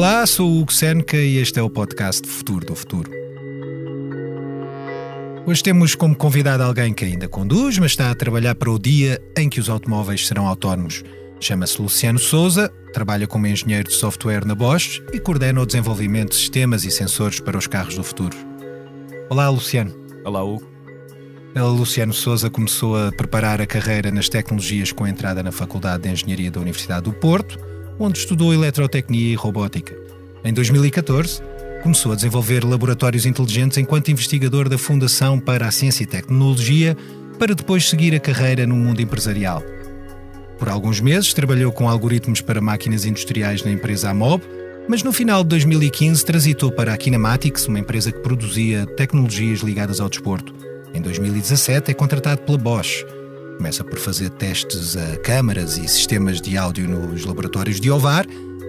Olá, sou o Hugo Seneca e este é o podcast Futuro do Futuro. Hoje temos como convidado alguém que ainda conduz, mas está a trabalhar para o dia em que os automóveis serão autónomos. Chama-se Luciano Souza, trabalha como engenheiro de software na Bosch e coordena o desenvolvimento de sistemas e sensores para os carros do futuro. Olá, Luciano. Olá, Hugo. Luciano Souza começou a preparar a carreira nas tecnologias com a entrada na Faculdade de Engenharia da Universidade do Porto, onde estudou eletrotecnia e robótica. Em 2014, começou a desenvolver laboratórios inteligentes enquanto investigador da Fundação para a Ciência e Tecnologia, para depois seguir a carreira no mundo empresarial. Por alguns meses trabalhou com algoritmos para máquinas industriais na empresa Amob, mas no final de 2015 transitou para a Kinematics, uma empresa que produzia tecnologias ligadas ao desporto. Em 2017 é contratado pela Bosch. Começa por fazer testes a câmaras e sistemas de áudio nos laboratórios de Ovar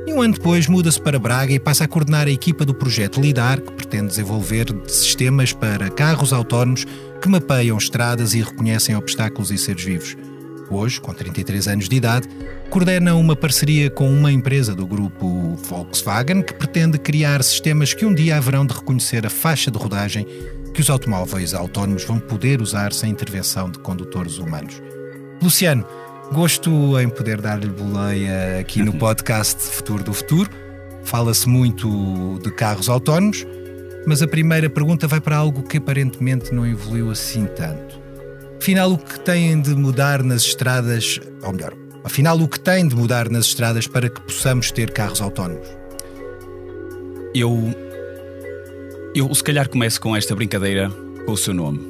e um ano depois muda-se para Braga e passa a coordenar a equipa do projeto LIDAR, que pretende desenvolver sistemas para carros autónomos que mapeiam estradas e reconhecem obstáculos e seres vivos. Hoje, com 33 anos de idade, coordena uma parceria com uma empresa do grupo Volkswagen que pretende criar sistemas que um dia haverão de reconhecer a faixa de rodagem que os automóveis autónomos vão poder usar sem intervenção de condutores humanos. Luciano, gosto em poder dar-lhe boleia aqui no podcast Futuro do Futuro. Fala-se muito de carros autónomos, mas a primeira pergunta vai para algo que aparentemente não evoluiu assim tanto. Afinal, o que tem de mudar nas estradas, ou melhor, afinal, o que tem de mudar nas estradas para que possamos ter carros autónomos? Eu. Eu, se calhar, começo com esta brincadeira com o seu nome.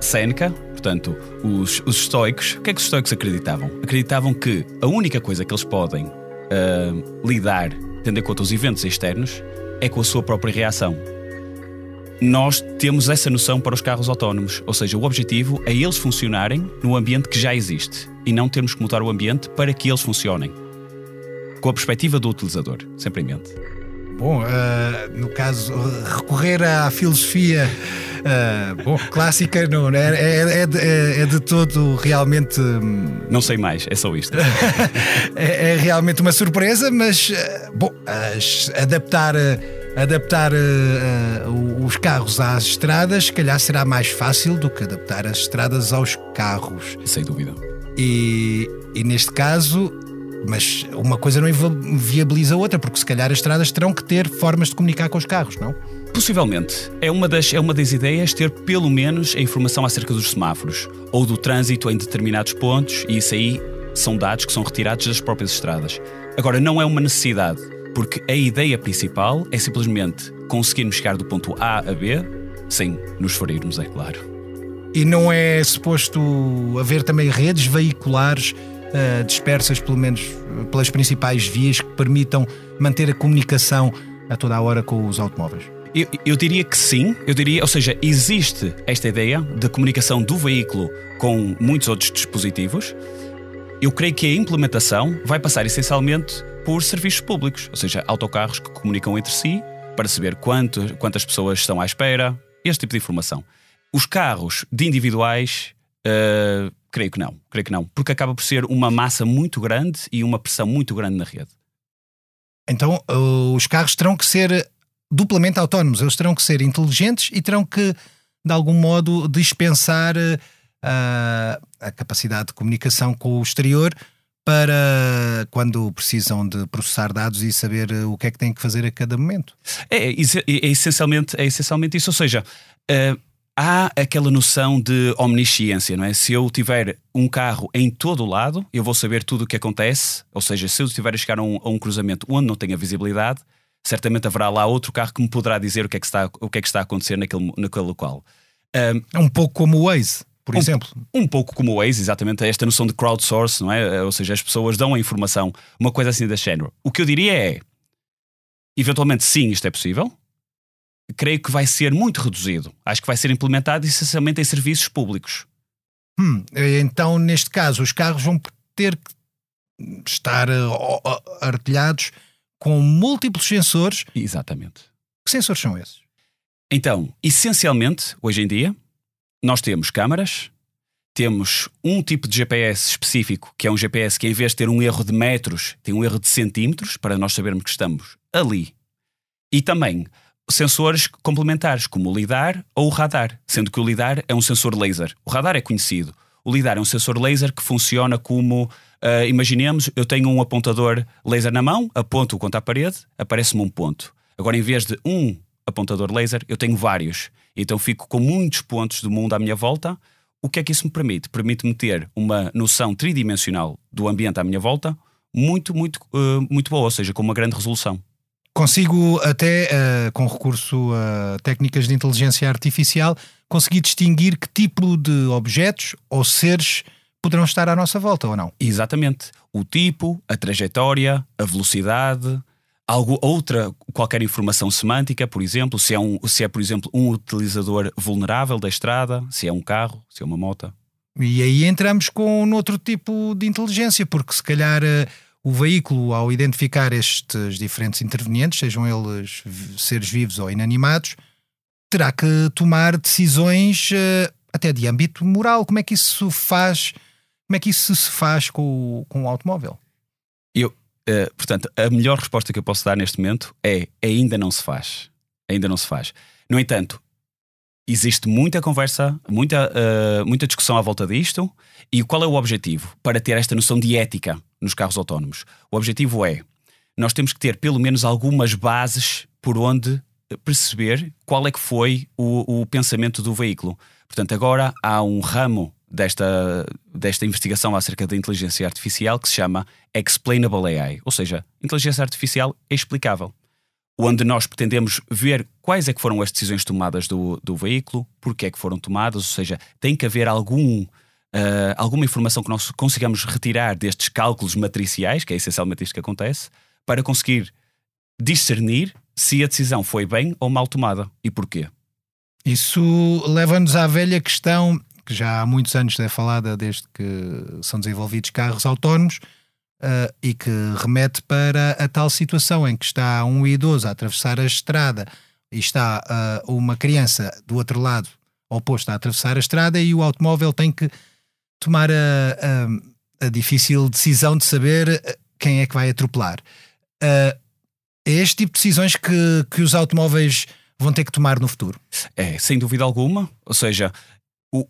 Seneca, portanto, os, os estoicos. O que é que os estoicos acreditavam? Acreditavam que a única coisa que eles podem uh, lidar, tendo em conta os eventos externos, é com a sua própria reação nós temos essa noção para os carros autónomos, ou seja, o objetivo é eles funcionarem no ambiente que já existe e não termos que mudar o ambiente para que eles funcionem. Com a perspectiva do utilizador, sempre em mente. Bom, uh, no caso, recorrer à filosofia uh, bom, clássica não, é, é, é, de, é, é de todo realmente. Hum, não sei mais, é só isto. é, é, realmente uma surpresa, mas uh, bom, adaptar adaptar os carros às estradas, se calhar será mais fácil do que adaptar as estradas aos carros. Sem dúvida. E, e neste caso, mas uma coisa não viabiliza a outra, porque se calhar as estradas terão que ter formas de comunicar com os carros, não? Possivelmente. É uma, das, é uma das ideias ter pelo menos a informação acerca dos semáforos ou do trânsito em determinados pontos, e isso aí são dados que são retirados das próprias estradas. Agora, não é uma necessidade porque a ideia principal é simplesmente conseguirmos chegar do ponto A a B sem nos ferirmos, é claro. E não é suposto haver também redes veiculares uh, dispersas, pelo menos pelas principais vias, que permitam manter a comunicação a toda a hora com os automóveis? Eu, eu, diria que sim, eu diria, ou seja, existe esta ideia da comunicação do veículo com muitos outros dispositivos. Eu creio que a implementação vai passar essencialmente por serviços públicos, ou seja, autocarros que comunicam entre si para saber quanto, quantas pessoas estão à espera, este tipo de informação. Os carros de individuais, uh, creio que não, creio que não, porque acaba por ser uma massa muito grande e uma pressão muito grande na rede. Então, uh, os carros terão que ser duplamente autónomos, eles terão que ser inteligentes e terão que, de algum modo, dispensar uh, a capacidade de comunicação com o exterior para quando precisam de processar dados e saber eh, o que é que têm que fazer a cada momento. É, é, é essencialmente, é essencialmente isso, ou seja, uh, há aquela noção de omnisciência, não é? Se eu tiver um carro em todo o lado, eu vou saber tudo o que acontece, ou seja, se eu estiver a chegar a um, a um cruzamento onde não tenha visibilidade, certamente haverá lá outro carro que me poderá dizer o que é que está, o que é que está a acontecer naquele, naquele local. Um, é um pouco como o Waze por um, exemplo. Um pouco como o Waze, exatamente, esta noção de crowdsource, não é? Ou seja, as pessoas dão a informação, uma coisa assim da género. O que eu diria é, eventualmente, sim, isto é possível. Creio que vai ser muito reduzido. Acho que vai ser implementado essencialmente em serviços públicos. Hum, então, neste caso, os carros vão ter que estar uh, artilhados com múltiplos sensores. Exatamente. Que sensores são esses? Então, essencialmente, hoje em dia, nós temos câmaras, temos um tipo de GPS específico, que é um GPS que em vez de ter um erro de metros, tem um erro de centímetros, para nós sabermos que estamos ali. E também sensores complementares, como o LIDAR ou o radar, sendo que o LIDAR é um sensor laser. O radar é conhecido. O LIDAR é um sensor laser que funciona como. Uh, imaginemos, eu tenho um apontador laser na mão, aponto contra a parede, aparece-me um ponto. Agora, em vez de um apontador laser, eu tenho vários. Então fico com muitos pontos do mundo à minha volta. O que é que isso me permite? Permite-me ter uma noção tridimensional do ambiente à minha volta muito, muito, uh, muito boa, ou seja, com uma grande resolução. Consigo até, uh, com recurso a técnicas de inteligência artificial, conseguir distinguir que tipo de objetos ou seres poderão estar à nossa volta ou não. Exatamente. O tipo, a trajetória, a velocidade, algo, outra qualquer informação semântica, por exemplo, se é, um, se é, por exemplo, um utilizador vulnerável da estrada, se é um carro, se é uma moto. E aí entramos com outro tipo de inteligência, porque se calhar uh, o veículo, ao identificar estes diferentes intervenientes, sejam eles seres vivos ou inanimados, terá que tomar decisões uh, até de âmbito moral. Como é que isso faz? Como é que isso se faz com, com o automóvel? Eu, uh, portanto, a melhor resposta que eu posso dar neste momento é ainda não se faz. Ainda não se faz. No entanto, existe muita conversa, muita, uh, muita discussão à volta disto. E qual é o objetivo? Para ter esta noção de ética nos carros autónomos. O objetivo é nós temos que ter pelo menos algumas bases por onde perceber qual é que foi o, o pensamento do veículo. Portanto, agora há um ramo desta, desta investigação acerca da inteligência artificial que se chama Explainable AI, ou seja, inteligência artificial explicável onde nós pretendemos ver quais é que foram as decisões tomadas do, do veículo, porque é que foram tomadas, ou seja, tem que haver algum, uh, alguma informação que nós consigamos retirar destes cálculos matriciais, que é essencialmente isto que acontece, para conseguir discernir se a decisão foi bem ou mal tomada e porquê. Isso leva-nos à velha questão, que já há muitos anos é falada desde que são desenvolvidos carros autónomos, Uh, e que remete para a tal situação em que está um idoso a atravessar a estrada e está uh, uma criança do outro lado oposto a atravessar a estrada e o automóvel tem que tomar a, a, a difícil decisão de saber ah, quem é que vai atropelar. Uh, é este tipo de decisões que, que os automóveis vão ter que tomar no futuro. É, sem dúvida alguma. Ou seja, o,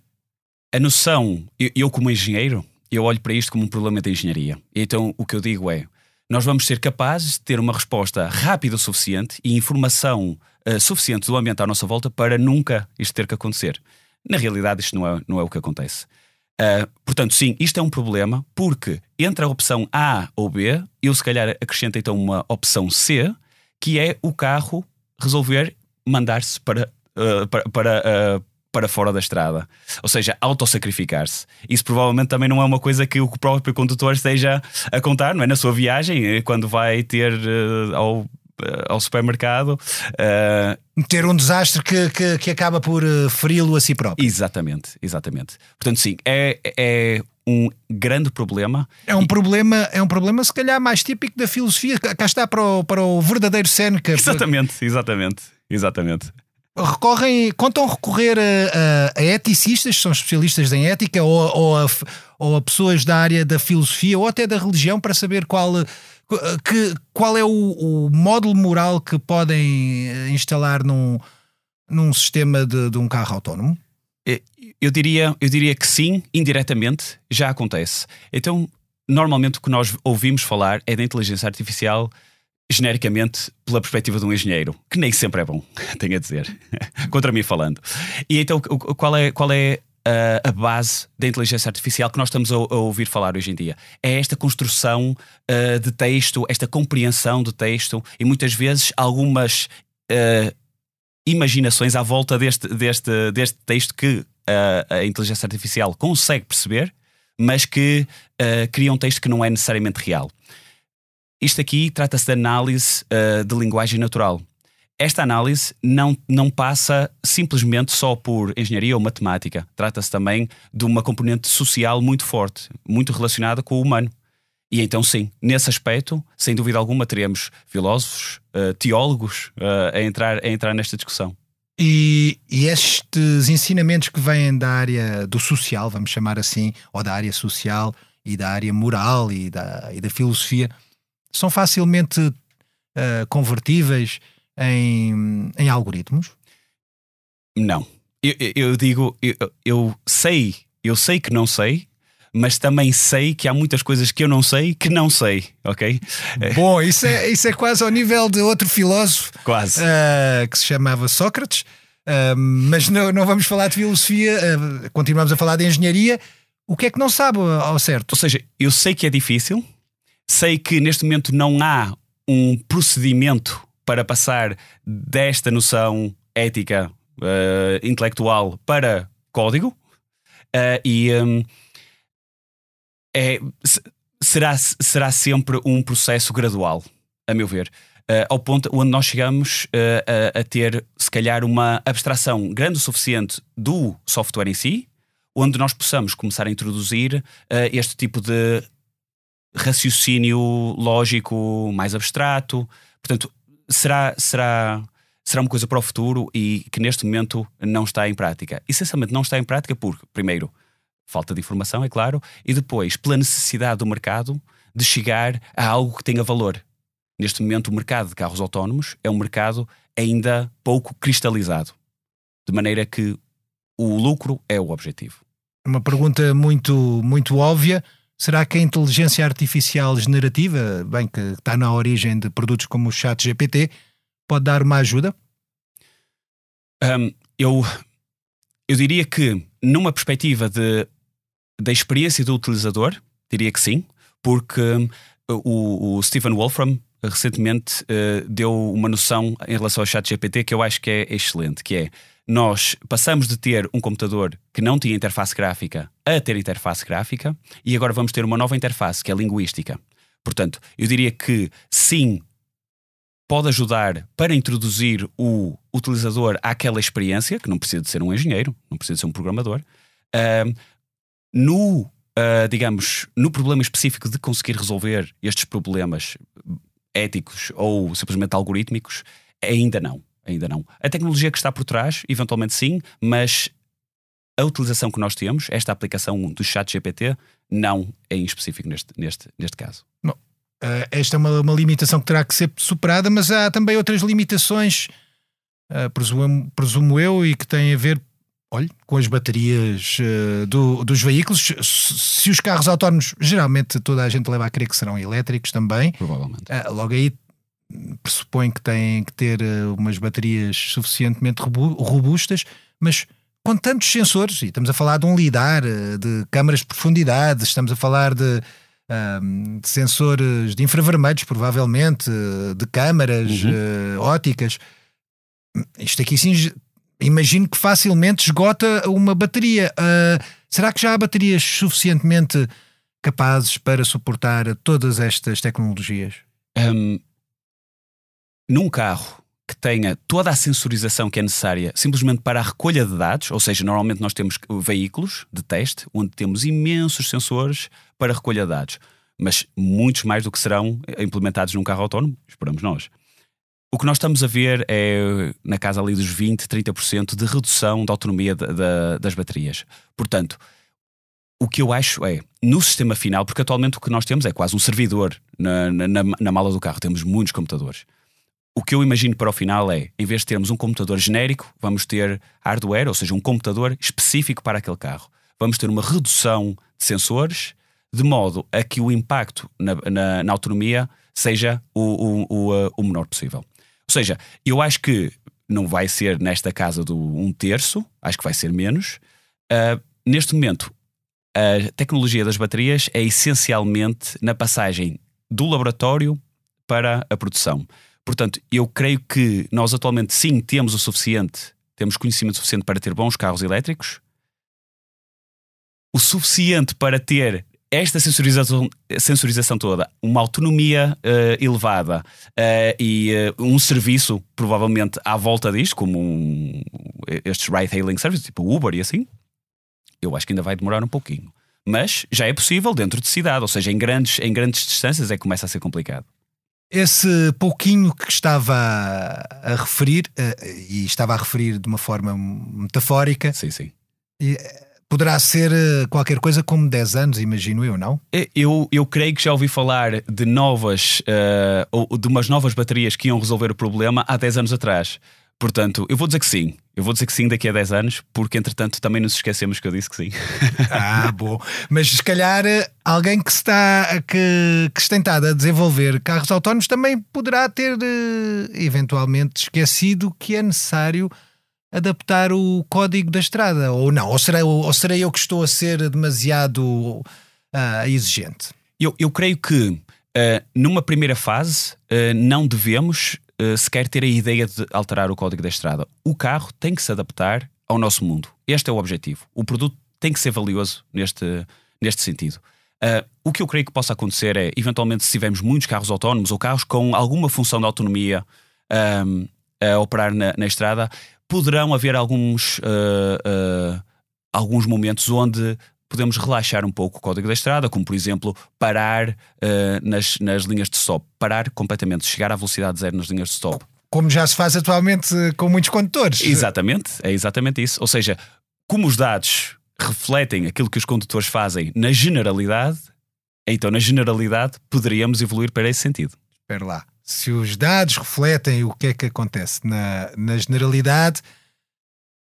a noção, eu, eu como engenheiro, eu olho para isto como um problema de engenharia. Então o que eu digo é: nós vamos ser capazes de ter uma resposta rápida o suficiente e informação uh, suficiente do ambiente à nossa volta para nunca isto ter que acontecer. Na realidade, isto não é, não é o que acontece. Uh, portanto, sim, isto é um problema porque entre a opção A ou B, eu se calhar acrescento então uma opção C, que é o carro resolver mandar-se para, uh, para, para, para fora da estrada. Ou seja, autossacrificar-se. Isso provavelmente também não é uma coisa que o próprio condutor esteja a contar, não é? Na sua viagem, eh, quando vai ter uh, ao, uh, ao supermercado. Uh... Ter um desastre que, que, que acaba por feri-lo a si próprio. Exatamente, exatamente. Portanto, sim, é, é um grande problema. É um problema, é um problema se calhar mais típico da filosofia. Cá está para o, para o verdadeiro Seneca. Exatamente, exatamente, exatamente recorrem, contam recorrer a, a, a, eticistas, que são especialistas em ética, ou, ou, a, ou a pessoas da área da filosofia ou até da religião para saber qual, que, qual é o, o módulo moral que podem eh, instalar num, num sistema de, de um carro autónomo? Eu diria, eu diria que sim, indiretamente já acontece. Então, normalmente o que nós ouvimos falar é da inteligência artificial genericamente pela perspectiva de um engenheiro, que nem sempre é bom, tenho a dizer, contra mim falando. E então, qual é, qual é a, a base da inteligência artificial que nós estamos a, a, ouvir falar hoje em dia? É esta construção uh, de texto, esta compreensão de texto e muitas vezes algumas uh, imaginações à volta deste, deste, deste texto que uh, a inteligência artificial consegue perceber, mas que cria um texto que não é necessariamente real. Isto aqui trata-se de análise uh, de linguagem natural. Esta análise não, não passa simplesmente só por engenharia ou matemática. Trata-se também de uma componente social muito forte, muito relacionada com o humano. E então, sim, nesse aspecto, sem dúvida alguma, teremos filósofos, uh, teólogos uh, a, entrar, a entrar nesta discussão. E, e, estes ensinamentos que vêm da área do social, vamos chamar assim, ou da área social e da área moral e da, e da filosofia, são facilmente uh, convertíveis em, em algoritmos? Não. Eu, eu digo, eu, eu sei, eu sei que não sei, mas também sei que há muitas coisas que eu não sei que não sei, ok? Bom, isso é, isso é quase ao nível de outro filósofo quase. Uh, que se chamava Sócrates, uh, mas não, não vamos falar de filosofia, uh, continuamos a falar de engenharia. O que é que não sabe ao certo? Ou seja, eu sei que é difícil, sei que neste momento não há um procedimento para passar desta noção ética, intelectual para código. e. Um, é, será, será sempre um processo gradual, a meu ver. Uh, ao ponto onde nós chegamos uh, a, a, ter, se calhar, uma abstração grande o suficiente do software em si, onde nós possamos começar a introduzir uh, este tipo de raciocínio lógico mais abstrato. Portanto, será, será, será uma coisa para o futuro e que neste momento não está em prática. Essencialmente não está em prática porque, primeiro, falta de informação, é claro, e depois pela necessidade do mercado de chegar a algo que tenha valor. Neste momento, o mercado de carros autónomos é um mercado ainda pouco cristalizado, de maneira que o lucro é o objetivo. Uma pergunta muito, muito óbvia. Será que a inteligência artificial generativa, bem que está na origem de produtos como o Chat GPT, pode dar uma ajuda? Um, eu, eu diria que, numa perspectiva de da experiência do utilizador, diria que sim, porque uh, o, o Stephen Wolfram recentemente uh, deu uma noção em relação ao chat GPT que eu acho que é excelente, que é nós passamos de ter um computador que não tinha interface gráfica a ter interface gráfica e agora vamos ter uma nova interface que é linguística. Portanto, eu diria que sim, pode ajudar para introduzir o utilizador àquela experiência, que não precisa de ser um engenheiro, não precisa de ser um programador, uh, no, uh, digamos, no problema específico de conseguir resolver estes problemas éticos ou simplesmente algorítmicos, ainda não. Ainda não. A tecnologia que está por trás, eventualmente sim, mas a utilização que nós temos, esta aplicação do chat GPT, não é em específico neste, neste, neste caso. Não. Uh, esta é uma, uma, limitação que terá que ser superada, mas há também outras limitações, uh, presumo, presumo eu, e que têm a ver olha, com as baterias uh, do, dos veículos. Se os carros autónomos, geralmente toda a gente leva a crer que serão elétricos também. Provavelmente. Uh, logo aí pressupõe que têm que ter uh, umas baterias suficientemente robustas, mas com tantos sensores, e estamos a falar de um lidar, de câmaras de profundidade, estamos a falar de, ehm, de sensores de infravermelhos, provavelmente, de câmaras uhum. óticas. Isto aqui sim imagino que facilmente esgota uma bateria. Uh, será que já há baterias suficientemente capazes para suportar todas estas tecnologias? Um, num carro que tenha toda a sensorização que é necessária simplesmente para a recolha de dados, ou seja, normalmente nós temos veículos de teste onde temos imensos sensores para recolha de dados, mas muitos mais do que serão implementados num carro autónomo, esperamos nós. O que nós estamos a ver é na casa ali dos 20, 30% de redução da autonomia de, de, das baterias. Portanto, o que eu acho é, no sistema final, porque atualmente o que nós temos é quase um servidor na, na, na mala do carro, temos muitos computadores. O que eu imagino para o final é, em vez de termos um computador genérico, vamos ter hardware, ou seja, um computador específico para aquele carro. Vamos ter uma redução de sensores, de modo a que o impacto na, na, na autonomia seja o, o, o, o menor possível. Ou seja, eu acho que não vai ser nesta casa do um terço, acho que vai ser menos. Uh, neste momento, a tecnologia das baterias é essencialmente na passagem do laboratório para a produção. Portanto, eu creio que nós atualmente sim temos o suficiente, temos conhecimento suficiente para ter bons carros elétricos, o suficiente para ter esta sensorização, sensorização toda, uma autonomia uh, elevada uh, e uh, um serviço, provavelmente, à volta disto, como um, estes ride-hailing services, tipo Uber e assim, eu acho que ainda vai demorar um pouquinho. Mas já é possível dentro de cidade, ou seja, em grandes, em grandes distâncias é que começa a ser complicado. Esse pouquinho que estava a referir, e estava a referir de uma forma metafórica, sim, sim. E, poderá ser eh, qualquer coisa como 10 anos, imagino eu, não? Eu, eu creio que já ouvi falar de novas, uh, ou de umas novas baterias que iam resolver o problema há 10 anos atrás. Portanto, eu vou dizer que sim. Eu vou dizer que sim daqui a 10 anos, porque entretanto também nos esquecemos que eu disse que sim. Ah, bom. Mas se calhar alguém que está que, que está tentado a desenvolver carros autónomos também poderá ter eventualmente esquecido que é necessário adaptar o código da estrada, ou não? Ou será, ou será eu que estou a ser demasiado uh, exigente? Eu, eu creio que uh, numa primeira fase uh, não devemos sequer ter a ideia de alterar o código da estrada. O carro tem que se adaptar ao nosso mundo. Este é o objetivo. O produto tem que ser valioso neste, neste sentido. Uh, o que eu creio que possa acontecer é, eventualmente, se tivermos muitos carros autónomos ou carros com alguma função de autonomia um, a operar na, na, estrada, poderão haver alguns, uh, uh, alguns momentos onde podemos relaxar um pouco o código da estrada, como por exemplo parar uh, nas, nas linhas de stop, parar completamente, chegar à velocidade zero nas linhas de stop. Como já se faz atualmente com muitos condutores. Exatamente, é exatamente isso. Ou seja, como os dados refletem aquilo que os condutores fazem na generalidade, então na generalidade poderíamos evoluir para esse sentido. Espera lá se os dados refletem o que é que acontece na, na generalidade,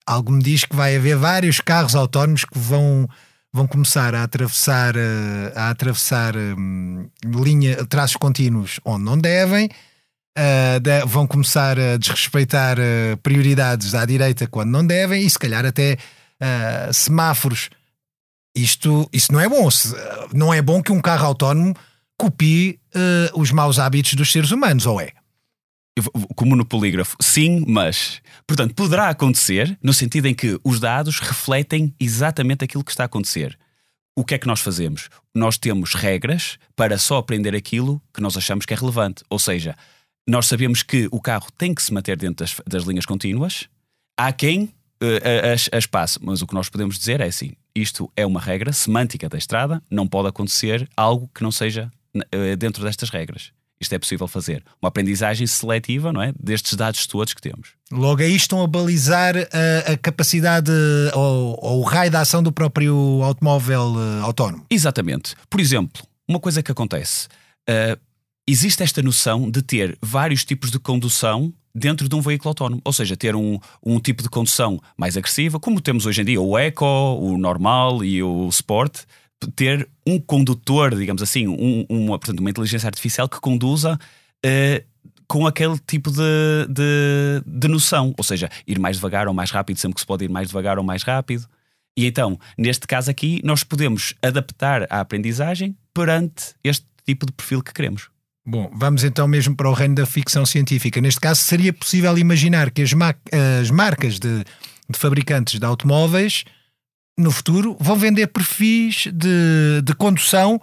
algo me diz que vai haver vários carros autónomos que vão, vão começar a atravessar, eh, a atravessar um, linha, traços contínuos onde não devem. Uh, de, vão começar a desrespeitar uh, prioridades à direita quando não devem e se calhar até uh, semáforos. Isto, isto não é bom. Não é bom que um carro autónomo copie os maus hábitos dos seres humanos, ou é? Como no polígrafo, sim, mas. Portanto, poderá acontecer no sentido em que os dados refletem exatamente aquilo que está a acontecer. O que é que nós fazemos? Nós temos regras para só aprender aquilo que nós achamos que é relevante. Ou seja, nós sabemos que o carro tem que se manter dentro das, das linhas contínuas. Há quem uh, as, as passe, mas o que nós podemos dizer é assim: isto é uma regra semântica da estrada, não pode acontecer algo que não seja eh, dentro destas regras. Isto é possível fazer. Uma aprendizagem seletiva não é? destes dados todos que temos. Logo aí estão a balizar a, a capacidade ou, ou, o raio de ação do próprio automóvel uh, autónomo. Exatamente. Por exemplo, uma coisa que acontece. Uh, existe esta noção de ter vários tipos de condução dentro de um veículo autónomo. Ou seja, ter um, um tipo de condução mais agressiva, como temos hoje em dia o Eco, o normal e o Sport ter um condutor, digamos assim, um, uma, portanto, uma inteligência artificial que conduza uh, com aquele tipo de, de, de, noção, ou seja, ir mais devagar ou mais rápido, sempre que se pode ir mais devagar ou mais rápido. E então, neste caso aqui, nós podemos adaptar a aprendizagem perante este tipo de perfil que queremos. Bom, vamos então mesmo para o reino da ficção científica. Neste caso, seria possível imaginar que as, as marcas de, de fabricantes de automóveis no futuro vão vender perfis de, de condução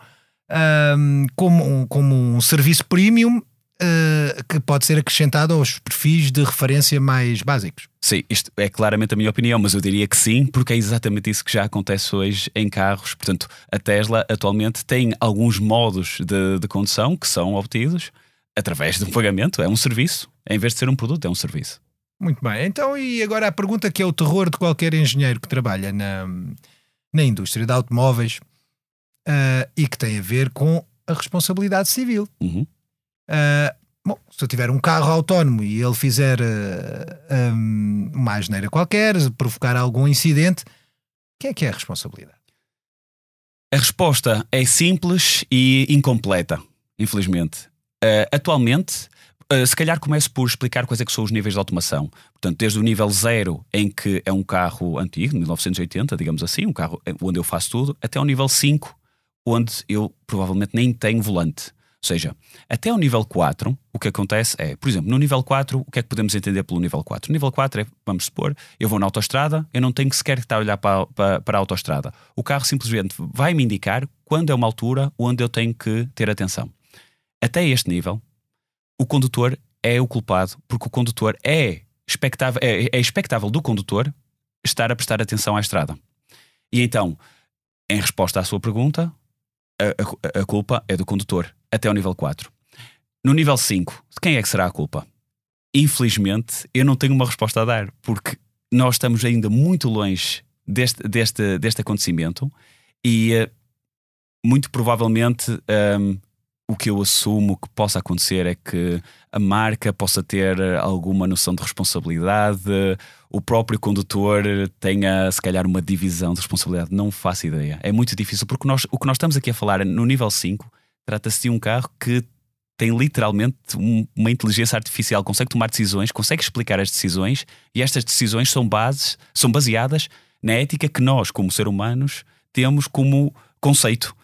um, como, um, como um serviço premium uh, que pode ser acrescentado aos perfis de referência mais básicos. Sim, isto é claramente a minha opinião, mas eu diria que sim, porque é exatamente isso que já acontece hoje em carros. Portanto, a Tesla atualmente tem alguns modos de, de condução que são obtidos através de um pagamento, é um serviço, em vez de ser um produto, é um serviço. Muito bem. Então, e agora a pergunta que é o terror de qualquer engenheiro que trabalha na, na indústria de automóveis uh, e que tem a ver com a responsabilidade civil. Uhum. Uh, bom, se eu tiver um carro autónomo e ele fizer uh, um, uma asneira qualquer, provocar algum incidente, quem é que é a responsabilidade? A resposta é simples e incompleta, infelizmente. atualmente, Uh, se calhar começo por explicar quais é que são os níveis de automação. Portanto, desde o nível zero, em que é um carro antigo, 1980, digamos assim, um carro onde eu faço tudo, até o nível 5, onde eu provavelmente nem tenho volante. Ou seja, até o nível 4, o que acontece é, por exemplo, no nível 4, o que é que podemos entender pelo nível 4? O nível 4 é, vamos supor, eu vou na autoestrada, eu não tenho sequer que estar a olhar para, para, para a autoestrada. O carro simplesmente vai me indicar quando é uma altura onde eu tenho que ter atenção. Até este nível, o condutor é o culpado, porque o condutor é expectável, é, é expectável do condutor estar a prestar atenção à estrada. E então, em resposta à sua pergunta, a, a, a, culpa é do condutor, até ao nível 4. No nível 5, de quem é que será a culpa? Infelizmente, eu não tenho uma resposta a dar, porque nós estamos ainda muito longe deste, deste, deste acontecimento e uh, muito provavelmente um, o que eu assumo que possa acontecer é que a marca possa ter alguma noção de responsabilidade, o próprio condutor tenha se calhar uma divisão de responsabilidade. Não faço ideia. É muito difícil, porque nós, o que nós estamos aqui a falar no nível 5 trata-se de um carro que tem literalmente uma inteligência artificial, consegue tomar decisões, consegue explicar as decisões e estas decisões são bases, são baseadas na ética que nós, como seres humanos, temos como conceito.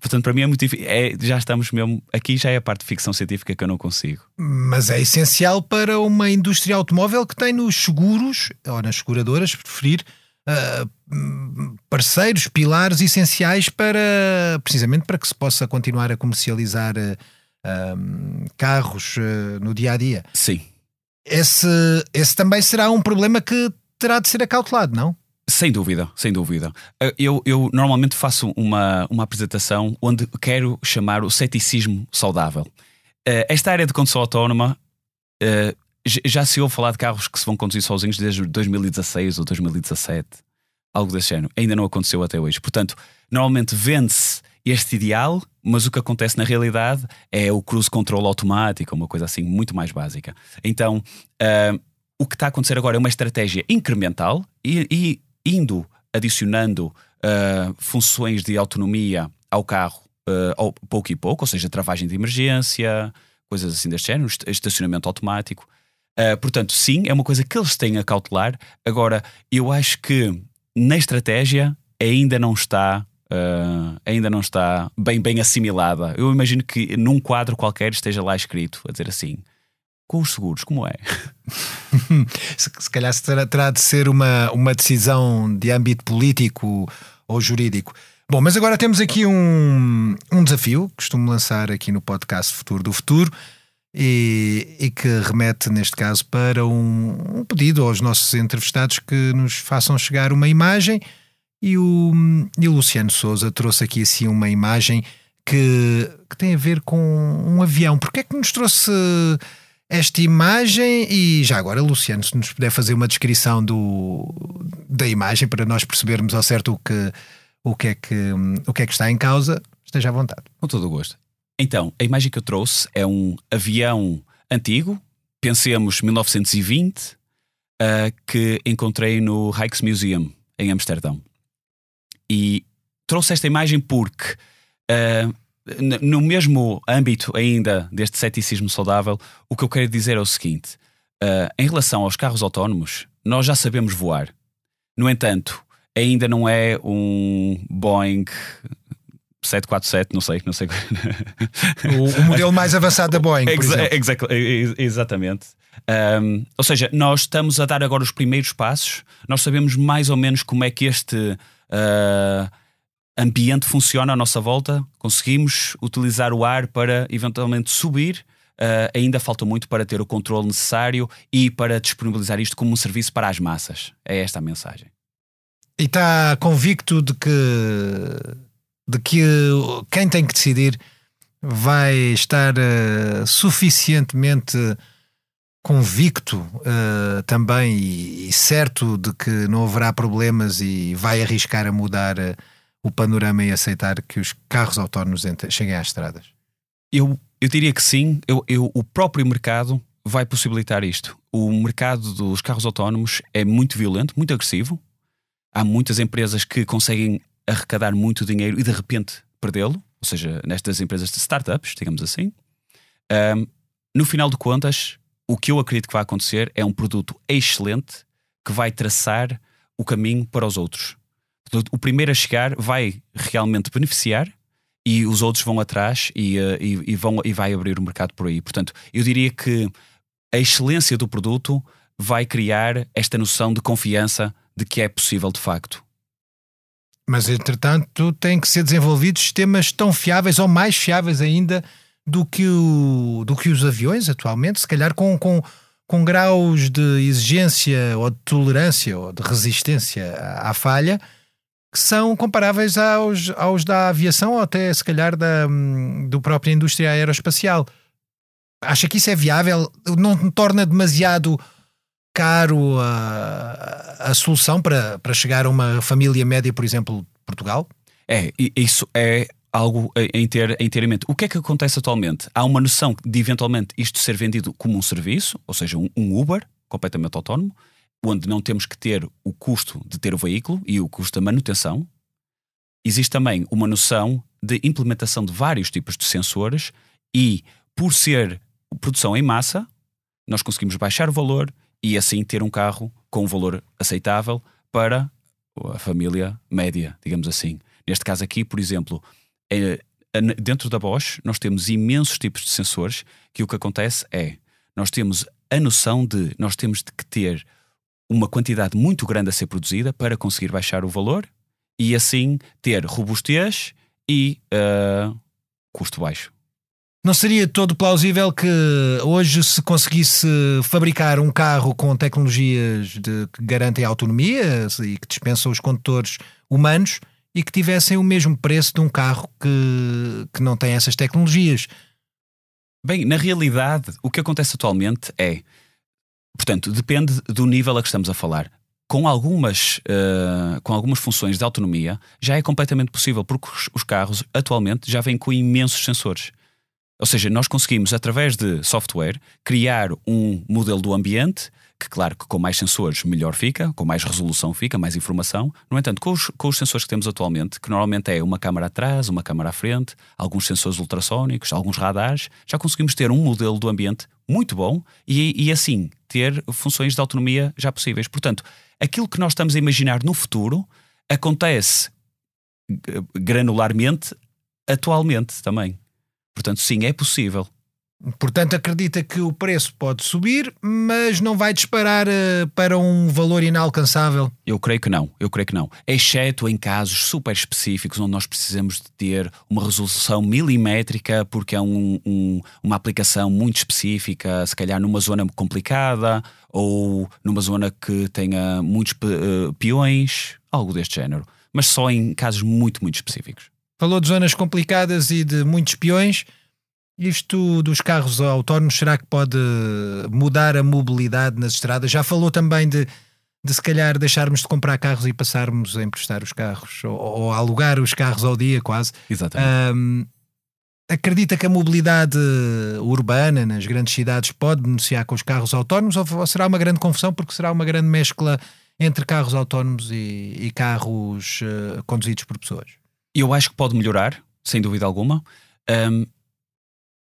Portanto, para mim é muito difícil. É, já estamos mesmo. Aqui já é a parte de ficção científica que eu não consigo. Mas é essencial para uma indústria automóvel que tem nos seguros, ou nas seguradoras, preferir, uh, parceiros, pilares essenciais para precisamente para que se possa continuar a comercializar uh, carros uh, no dia a dia. Sim. Esse, esse também será um problema que terá de ser acautelado, não? Sem dúvida, sem dúvida. Eu, eu normalmente faço uma, uma apresentação onde quero chamar o ceticismo saudável. Esta área de condução autónoma já se ouve falar de carros que se vão conduzir sozinhos desde 2016 ou 2017, algo desse género. Ainda não aconteceu até hoje. Portanto, normalmente vende-se este ideal, mas o que acontece na realidade é o cruise control automático, uma coisa assim muito mais básica. Então, o que está a acontecer agora é uma estratégia incremental e, e indo adicionando uh, funções de autonomia ao carro uh, pouco e pouco, ou seja, travagem de emergência, coisas assim deste género, estacionamento automático. Uh, portanto, sim, é uma coisa que eles têm a cautelar. Agora, eu acho que na estratégia ainda não está. Ainda não está bem, bem assimilada. Eu imagino que num quadro qualquer esteja lá escrito a dizer assim: com os seguros, como é? se, se calhar terá, terá de ser uma, uma decisão de âmbito político ou jurídico. Bom, mas agora temos aqui um, um desafio que costumo lançar aqui no podcast Futuro do Futuro e, e que remete, neste caso, para um, um, pedido aos nossos entrevistados que nos façam chegar uma imagem. E o, e o Luciano Souza trouxe aqui assim uma imagem que, que tem a ver com um avião. Porquê é que nos trouxe esta imagem? E já agora, Luciano, se nos puder fazer uma descrição do, da imagem para nós percebermos ao certo o que, o, que é que, o que é que está em causa, esteja à vontade. Com todo o gosto. Então, a imagem que eu trouxe é um avião antigo, pensemos 1920, uh, que encontrei no Rijksmuseum em Amsterdão. E trouxe esta imagem porque, uh, no mesmo âmbito ainda deste ceticismo saudável, o que eu quero dizer é o seguinte: uh, em relação aos carros autónomos, nós já sabemos voar. No entanto, ainda não é um Boeing 747, não sei, não sei. O, o modelo mais avançado da Boeing. Exa exatamente. Um, ou seja, nós estamos a dar agora os primeiros passos, nós sabemos mais ou menos como é que este uh, ambiente funciona à nossa volta, conseguimos utilizar o ar para eventualmente subir. Uh, ainda falta muito para ter o controle necessário e para disponibilizar isto como um serviço para as massas. É esta a mensagem. E está convicto de que de que quem tem que decidir vai estar uh, suficientemente convicto uh, também e, e, certo de que não haverá problemas e vai arriscar a mudar uh, o panorama e aceitar que os carros autónomos cheguem às estradas? Eu, eu diria que sim. Eu, eu, o próprio mercado vai possibilitar isto. O mercado dos carros autónomos é muito violento, muito agressivo. Há muitas empresas que conseguem arrecadar muito dinheiro e de repente perdê-lo, ou seja, nestas empresas de startups, digamos assim. Um, no final de contas, o que eu acredito que vai acontecer é um produto excelente que vai traçar o caminho para os outros. O primeiro a chegar vai realmente beneficiar e os outros vão atrás e, uh, e, e, vão, e vai abrir o mercado por aí. Portanto, eu diria que a excelência do produto vai criar esta noção de confiança de que é possível de facto mas, entretanto, têm que ser desenvolvidos sistemas tão fiáveis ou mais fiáveis ainda do que, o, do que os aviões atualmente, se calhar com, com, com graus de exigência ou de tolerância ou de resistência à falha que são comparáveis aos, aos da aviação ou até se calhar da do própria indústria aeroespacial. Acha que isso é viável? Não torna demasiado caro a, a solução para, para chegar a uma família média, por exemplo, Portugal? É, isso é algo em, ter, inteiramente. O que é que acontece atualmente? Há uma noção de eventualmente isto ser vendido como um serviço, ou seja, um, um Uber completamente autónomo, onde não temos que ter o custo de ter o veículo e o custo da manutenção. Existe também uma noção de implementação de vários tipos de sensores e, por ser produção em massa, nós conseguimos baixar o valor e assim ter um carro com um valor aceitável para a família média, digamos assim. Neste caso aqui, por exemplo, é, dentro da Bosch nós temos imensos tipos de sensores que o que acontece é nós temos a noção de nós temos de que ter uma quantidade muito grande a ser produzida para conseguir baixar o valor e assim ter robustez e uh, custo baixo. Não seria todo plausível que hoje se conseguisse fabricar um carro com tecnologias de, que garantem autonomia e que dispensam os condutores humanos e que tivessem o mesmo preço de um carro que, que não tem essas tecnologias? Bem, na realidade, o que acontece atualmente é. Portanto, depende do nível a que estamos a falar. Com algumas, uh, com algumas funções de autonomia, já é completamente possível, porque os, os carros atualmente já vêm com imensos sensores. Ou seja, nós conseguimos, através de software, criar um modelo do ambiente que, claro, que com mais sensores melhor fica, com mais resolução fica, mais informação. No entanto, com os, com os sensores que temos atualmente, que normalmente é uma câmara atrás, uma câmara à frente, alguns sensores ultrassónicos, alguns radares, já conseguimos ter um modelo do ambiente muito bom e, e assim ter funções de autonomia já possíveis. Portanto, aquilo que nós estamos a imaginar no futuro acontece granularmente atualmente também. Portanto, sim, é possível. Portanto, acredita que o preço pode subir, mas não vai disparar uh, para um valor inalcançável? Eu creio que não, eu creio que não. Exceto em casos super específicos onde nós precisamos de ter uma resolução milimétrica porque é um, um, uma aplicação muito específica, se calhar numa zona complicada ou numa zona que tenha muitos uh, peões, algo deste género. Mas só em casos muito, muito específicos. Falou de zonas complicadas e de muitos peões. Isto dos carros autónomos, será que pode mudar a mobilidade nas estradas? Já falou também de, de se calhar deixarmos de comprar carros e passarmos a emprestar os carros ou, ou alugar os carros ao dia, quase. Exatamente. Um, acredita que a mobilidade urbana nas grandes cidades pode beneficiar com os carros autónomos ou será uma grande confusão porque será uma grande mescla entre carros autónomos e, e carros uh, conduzidos por pessoas? Eu acho que pode melhorar, sem dúvida alguma. Um,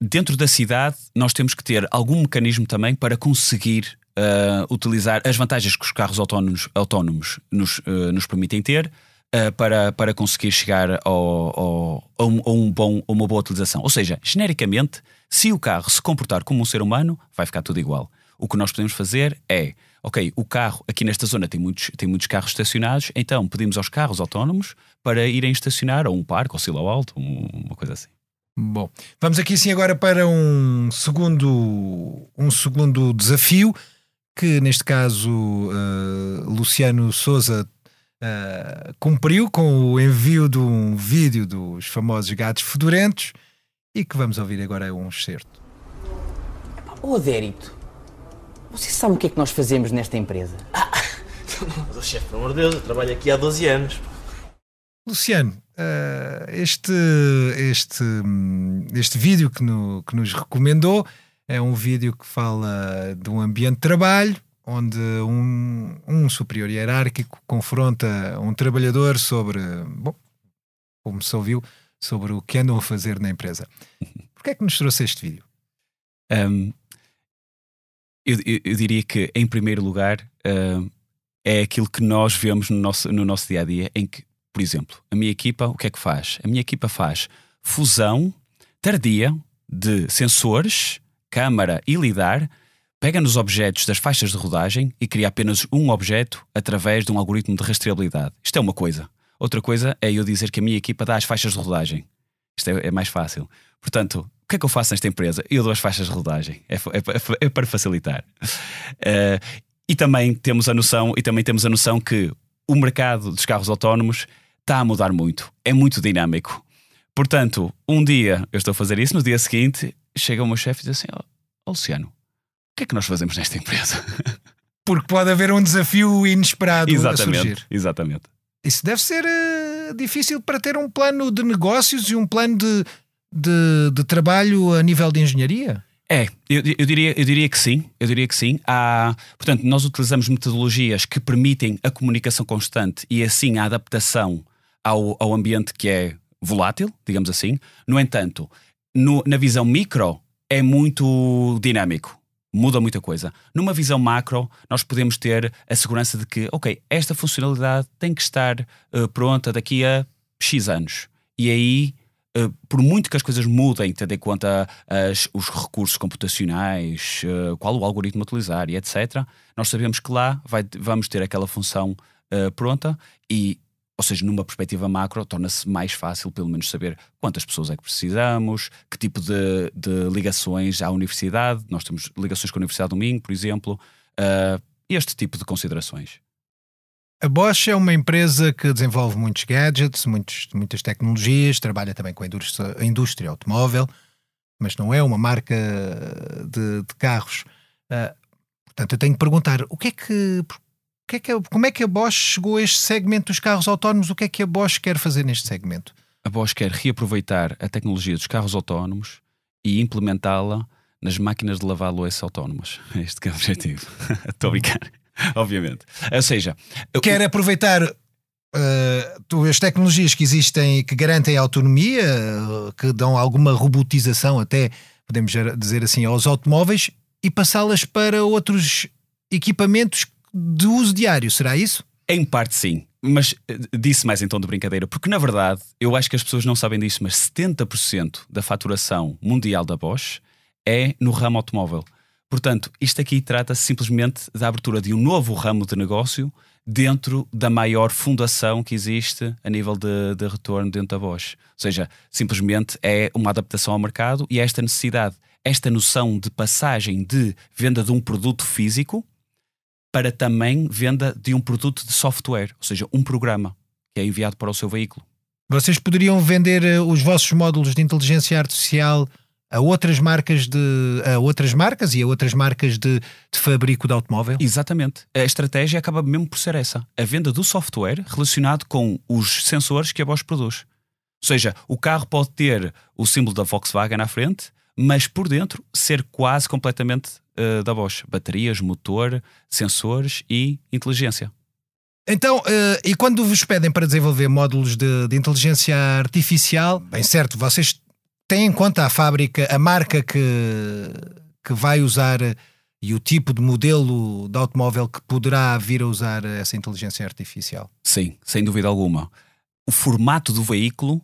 dentro da cidade, nós temos que ter algum mecanismo também para conseguir uh, utilizar as vantagens que os carros autónomos, autónomos nos, uh, nos permitem ter. Uh, para, para conseguir chegar ao, ao, a, um, bom, a uma boa utilização. Ou seja, genericamente, se o carro se comportar como um ser humano, vai ficar tudo igual. O que nós podemos fazer é ok, o carro aqui nesta zona tem muitos, tem muitos carros estacionados, então pedimos aos carros autónomos para irem estacionar a um parque, ou silo alto, uma coisa assim. Bom, vamos aqui sim agora para um segundo, um segundo desafio que neste caso uh, Luciano Souza uh, cumpriu com o envio de um vídeo dos famosos gatos fedorentos e que vamos ouvir agora um excerto. Ô Adérito, você sabe o que é que nós fazemos nesta empresa? Ah, mas, chefe, pelo amor de Deus, eu trabalho aqui há 12 anos. Luciano, uh, este, este, este vídeo que, no, que nos recomendou é um vídeo que fala de um ambiente de trabalho onde um, um superior hierárquico confronta um trabalhador sobre, bom, como se ouviu, sobre o que andam a fazer na empresa. Porquê é que nos trouxe este vídeo? Um, eu, eu, diria que, em primeiro lugar, uh, é aquilo que nós vemos no nosso, no nosso dia a dia, em que, por exemplo, a minha equipa, o que é que faz? A minha equipa faz fusão tardia de sensores, câmara e lidar, pega nos objetos das faixas de rodagem e cria apenas um objeto através de um algoritmo de rastreabilidade. Isto é uma coisa. Outra coisa é eu dizer que a minha equipa dá as faixas de rodagem. Isto é, é mais fácil. Portanto, o que é que eu faço nesta empresa? Eu dou as faixas de rodagem. É, é, é para facilitar. Uh, e também temos a noção, e também temos a noção que o mercado dos carros autónomos está a mudar muito. É muito dinâmico. Portanto, um dia eu estou a fazer isso, no dia seguinte chega o meu chefe e diz assim: oh, Luciano, o que é que nós fazemos nesta empresa? Porque pode haver um desafio inesperado a Exatamente, surgir. exatamente. Isso deve ser eh, difícil para ter um plano de negócios e um plano de, de, de trabalho a nível de engenharia. É, eu, eu diria, eu diria que sim. Eu diria que sim. Há, portanto, nós utilizamos metodologias que permitem a comunicação constante e assim a adaptação ao, ao ambiente que é volátil, digamos assim. No entanto, no- na visão micro é muito dinâmico. Muda muita coisa. Numa visão macro, nós podemos ter a segurança de que, ok, esta funcionalidade tem que estar eh, pronta daqui a X anos. E aí, por muito que as coisas mudem, tendo em conta as- os recursos computacionais, eh, qual o algoritmo utilizar e etc., nós sabemos que lá vai- vamos ter aquela função eh, pronta e, ou seja, numa perspectiva macro, torna-se mais fácil, pelo menos, saber quantas pessoas é que precisamos, que tipo de, de ligações à universidade. Nós temos ligações com a Universidade do Minho, por exemplo. eh, este tipo de considerações. A Bosch é uma empresa que desenvolve muitos gadgets, muitos, muitas tecnologias, trabalha também com a indústria, a indústria automóvel, mas não é uma marca de, de carros. Ah, portanto, eu tenho que perguntar: o que é que, que é que, como é que a Bosch chegou a este segmento dos carros autónomos? O que é que a Bosch quer fazer neste segmento? A Bosch quer reaproveitar a tecnologia dos carros autónomos e implementá-la nas máquinas de lavar louça autónomas. É Este é o objetivo. Estou a brincar, obviamente. Ou seja, Quer aproveitar ah, tu- as tecnologias que existem e que garantem autonomia, ah, que dão alguma robotização, até podemos dizer assim, aos automóveis e passá-las para outros equipamentos de uso diário. Será isso? Em parte sim, mas eh, disse mais em tom de brincadeira, porque na verdade eu acho que as pessoas não sabem disso, mas 70% da faturação mundial da Bosch é no ramo automóvel. Portanto, isto aqui trata-se simplesmente da abertura de um novo ramo de negócio dentro da maior fundação que existe a nível de, de retorno dentro da Bosch. Ou seja, simplesmente é uma adaptação ao mercado e é esta necessidade, esta noção de passagem de venda de um produto físico para também venda de um produto de software, ou seja, um programa que é enviado para o seu veículo. Vocês poderiam vender eh, os vossos módulos de inteligência artificial a outras marcas de a outras marcas e a outras marcas de, de fabrico de automóvel? Exatamente. A estratégia acaba mesmo por ser essa: a venda do software relacionado com os sensores que a Bosch produz. Ou seja, o carro pode ter o símbolo da Volkswagen à frente, mas por dentro ser quase completamente eh, da Bosch. Baterias, motor, sensores e inteligência. Então, eh, e quando vos pedem para desenvolver módulos de, de inteligência artificial, bem certo, vocês têm em conta a fábrica, a marca que, que vai usar eh, e o tipo de modelo de automóvel que poderá vir a usar essa inteligência artificial. Sim, sem dúvida alguma. O formato do veículo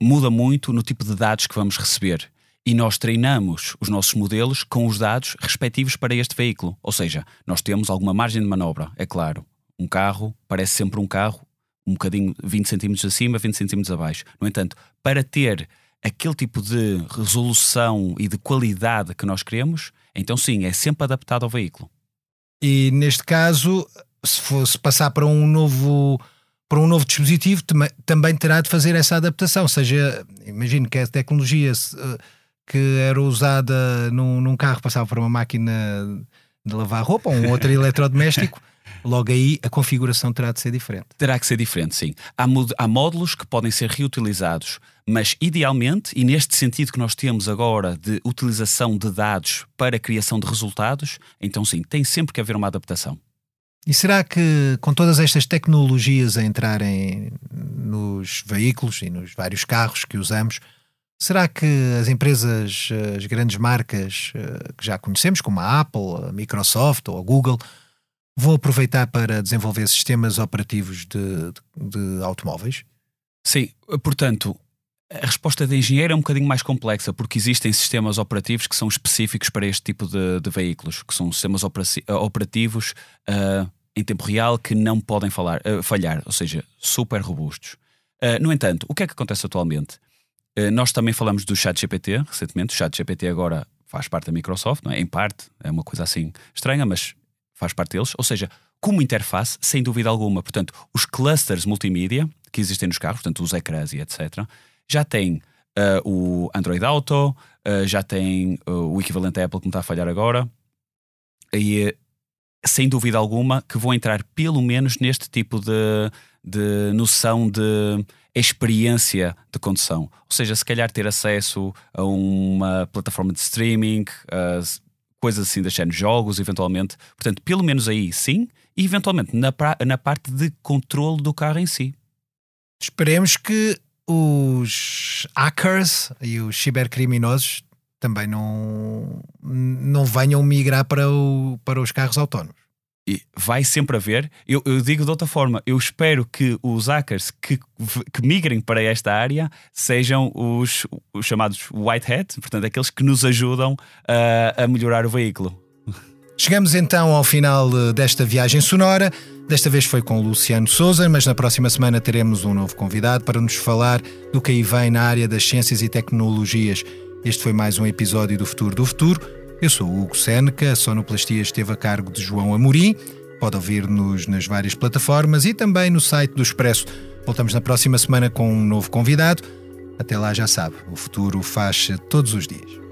muda muito no tipo de dados que vamos receber. E nós treinamos os nossos modelos com os dados respectivos para este veículo. Ou seja, nós temos alguma margem de manobra, é claro. Um carro parece sempre um carro, um bocadinho 20 centímetros acima, 20 centímetros abaixo. No entanto, para ter aquele tipo de resolução e de qualidade que nós queremos, então sim, é sempre adaptado ao veículo. E neste caso, se fosse passar para um novo para um novo dispositivo, tam- também terá de fazer essa adaptação. Ou seja, imagino que a tecnologia eh, que era usada num, num carro passava para uma máquina de lavar roupa ou um outro eletrodoméstico, logo aí a configuração terá de ser diferente. Terá que ser diferente, sim. Há, há módulos que podem ser reutilizados, mas idealmente, e neste sentido que nós temos agora de utilização de dados para a criação de resultados, então sim, tem sempre que haver uma adaptação. E será que com todas estas tecnologias a entrarem nos veículos e nos vários carros que usamos, será que as empresas, as grandes marcas eh, que já conhecemos, como a Apple, a Microsoft ou a Google, vão aproveitar para desenvolver sistemas operativos de, de- de automóveis? Sim, portanto, a resposta da engenheiro é um bocadinho mais complexa, porque existem sistemas operativos que são específicos para este tipo de, de veículos, que são sistemas operativos ah, em tempo real que não podem falar- ah, falhar, ou seja, super robustos. Ah, no entanto, o que é que acontece atualmente? Nós também falamos do ChatGPT recentemente. O ChatGPT agora faz parte da Microsoft, não é? em parte, é uma coisa assim estranha, mas faz parte deles. Ou seja, como interface, sem dúvida alguma. Portanto, os clusters multimídia que existem nos carros, portanto, os ecrãs e etc., já têm ah, o Android Auto, ah, já tem ah, o equivalente à Apple que me está a falhar agora. E sem dúvida alguma, que vão entrar pelo menos neste tipo de, de noção de experiência de condução. Ou seja, se calhar ter acesso a uma plataforma de streaming, coisas assim, deixando jogos, eventualmente. Portanto, pelo menos aí sim, e eventualmente na, na parte de controle do carro em si. Esperemos que os hackers e os cibercriminosos também não, não venham migrar para, o, para os carros autónomos. E vai sempre haver. Eu, eu, digo de outra forma, eu espero que os hackers que, que migrem para esta área sejam os, os chamados white hat, portanto, aqueles que nos ajudam a, a melhorar o veículo. Chegamos então ao final eh, desta viagem sonora. Desta vez foi com Luciano Souza, mas na próxima semana teremos um novo convidado para nos falar do que aí vem na área das ciências e tecnologias. Este foi mais um episódio do Futuro do Futuro. Eu sou o Hugo Seneca, a Sonoplastia esteve a cargo de João Amorim. Pode ouvir-nos nas várias plataformas e também no site do Expresso. Voltamos na próxima semana com um novo convidado. Até lá já sabe, o futuro faz todos os dias.